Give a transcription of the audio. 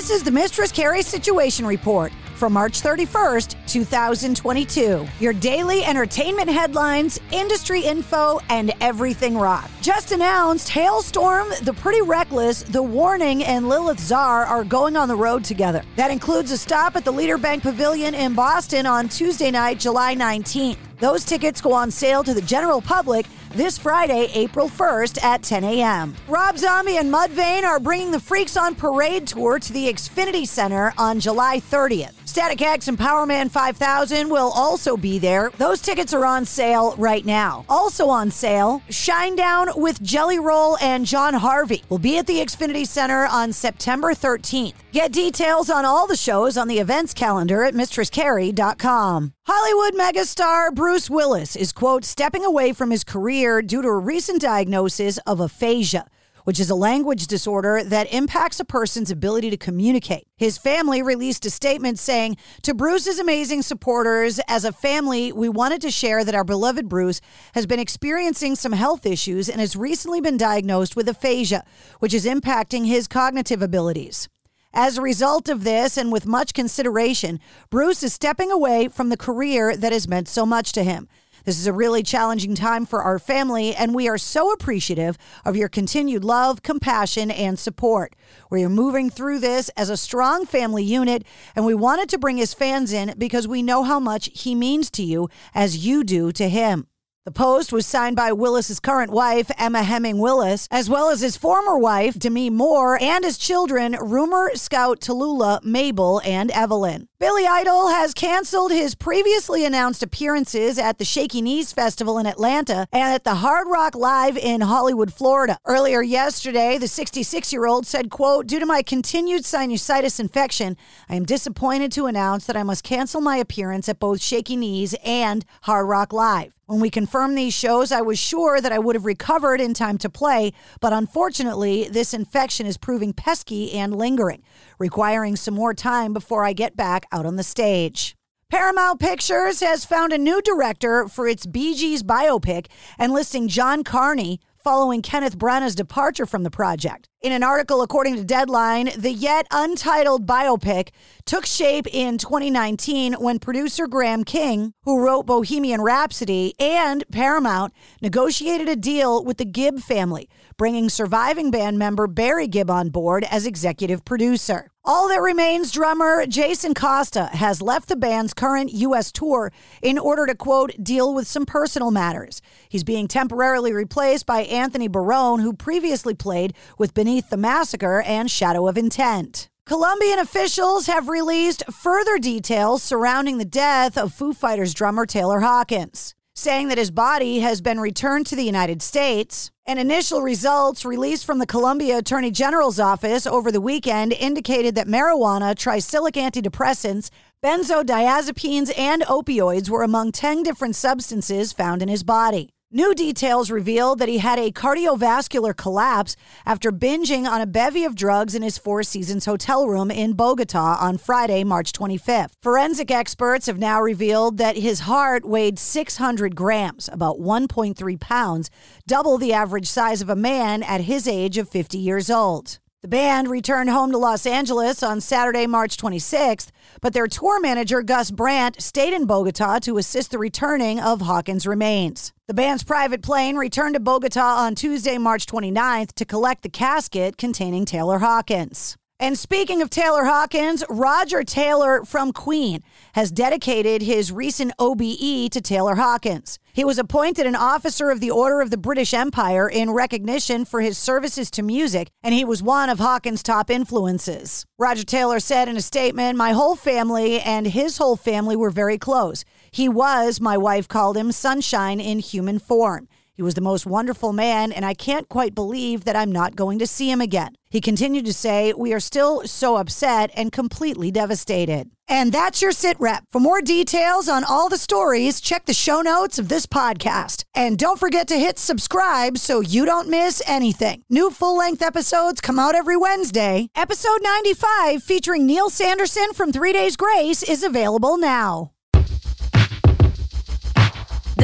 This is the Mistress Carrie Situation Report for March 31st, 2022. Your daily entertainment headlines, industry info, and everything rock. Just announced Halestorm, The Pretty Reckless, The Warning, and Lilith Czar are going on the road together. That includes a stop at the Leader Bank Pavilion in Boston on Tuesday night, July 19th. Those tickets go on sale to the general public this Friday, April 1st at 10 a.m. Rob Zombie and Mudvayne are bringing the Freaks on Parade tour to the Xfinity Center on July 30th. Static X and Powerman 5000 will also be there. Those tickets are on sale right now. Also on sale, Shinedown with Jelly Roll and John Harvie will be at the Xfinity Center on September 13th. Get details on all the shows on the events calendar at mistresscarrie.com. Hollywood megastar Bruce Willis is, quote, stepping away from his career due to a recent diagnosis of aphasia which is a language disorder that impacts a person's ability to communicate. His family released a statement saying, To Bruce's amazing supporters, as a family, we wanted to share that our beloved Bruce has been experiencing some health issues and has recently been diagnosed with aphasia, which is impacting his cognitive abilities. As a result of this, and with much consideration, Bruce is stepping away from the career that has meant so much to him. This is a really challenging time for our family, and we are so appreciative of your continued love, compassion, and support. We are moving through this as a strong family unit, and we wanted to bring his fans in because we know how much he means to you as you do to him. The post was signed by Willis's current wife, Emma Hemming Willis, as well as his former wife, Demi Moore, and his children, Rumor, Scout, Tallulah, Mabel, and Evelyn. Billy Idol has canceled his previously announced appearances at the Shaky Knees Festival in Atlanta and at the Hard Rock Live in Hollywood, Florida. Earlier yesterday, the 66-year-old said, quote, Due to my continued sinusitis infection, I am disappointed to announce that I must cancel my appearance at both Shaky Knees and Hard Rock Live. When we confirmed these shows, I was sure that I would have recovered in time to play, but unfortunately, this infection is proving pesky and lingering, requiring some more time before I get back out on the stage. Paramount Pictures has found a new director for its Bee Gees biopic, enlisting John Carney following Kenneth Branagh's departure from the project. In an article according to Deadline, the yet untitled biopic took shape in 2019 when producer Graham King, who wrote Bohemian Rhapsody, and Paramount negotiated a deal with the Gibb family, bringing surviving band member Barry Gibb on board as executive producer. All that remains drummer Jason Costa has left the band's current U.S. tour in order to, quote, deal with some personal matters. He's being temporarily replaced by Anthony Barone, who previously played with Beneath the Massacre and Shadow of Intent. Colombian officials have released further details surrounding the death of Foo Fighters drummer Taylor Hawkins saying that his body has been returned to the United States. And initial results released from the Colombia Attorney General's office over the weekend indicated that marijuana, tricyclic antidepressants, benzodiazepines, and opioids were among 10 different substances found in his body. New details reveal that he had a cardiovascular collapse after binging on a bevy of drugs in his Four Seasons hotel room in Bogota on Friday, March 25th. Forensic experts have now revealed that his heart weighed 600 grams, about 1.3 pounds, double the average size of a man at his age of 50 years old. The band returned home to Los Angeles on Saturday, March 26th, but their tour manager, Gus Brandt, stayed in Bogota to assist the returning of Hawkins' remains. The band's private plane returned to Bogota on Tuesday, March 29th to collect the casket containing Taylor Hawkins. And speaking of Taylor Hawkins, Roger Taylor from Queen has dedicated his recent OBE to Taylor Hawkins. He was appointed an officer of the Order of the British Empire in recognition for his services to music, and he was one of Hawkins' top influences. Roger Taylor said in a statement, My whole family and his whole family were very close. He was, my wife called him, sunshine in human form. He was the most wonderful man, and I can't quite believe that I'm not going to see him again. He continued to say, We are still so upset and completely devastated. And that's your sit rep. For more details on all the stories, check the show notes of this podcast. And don't forget to hit subscribe so you don't miss anything. New full length episodes come out every Wednesday. Episode 95, featuring Neil Sanderson from Three Days Grace, is available now.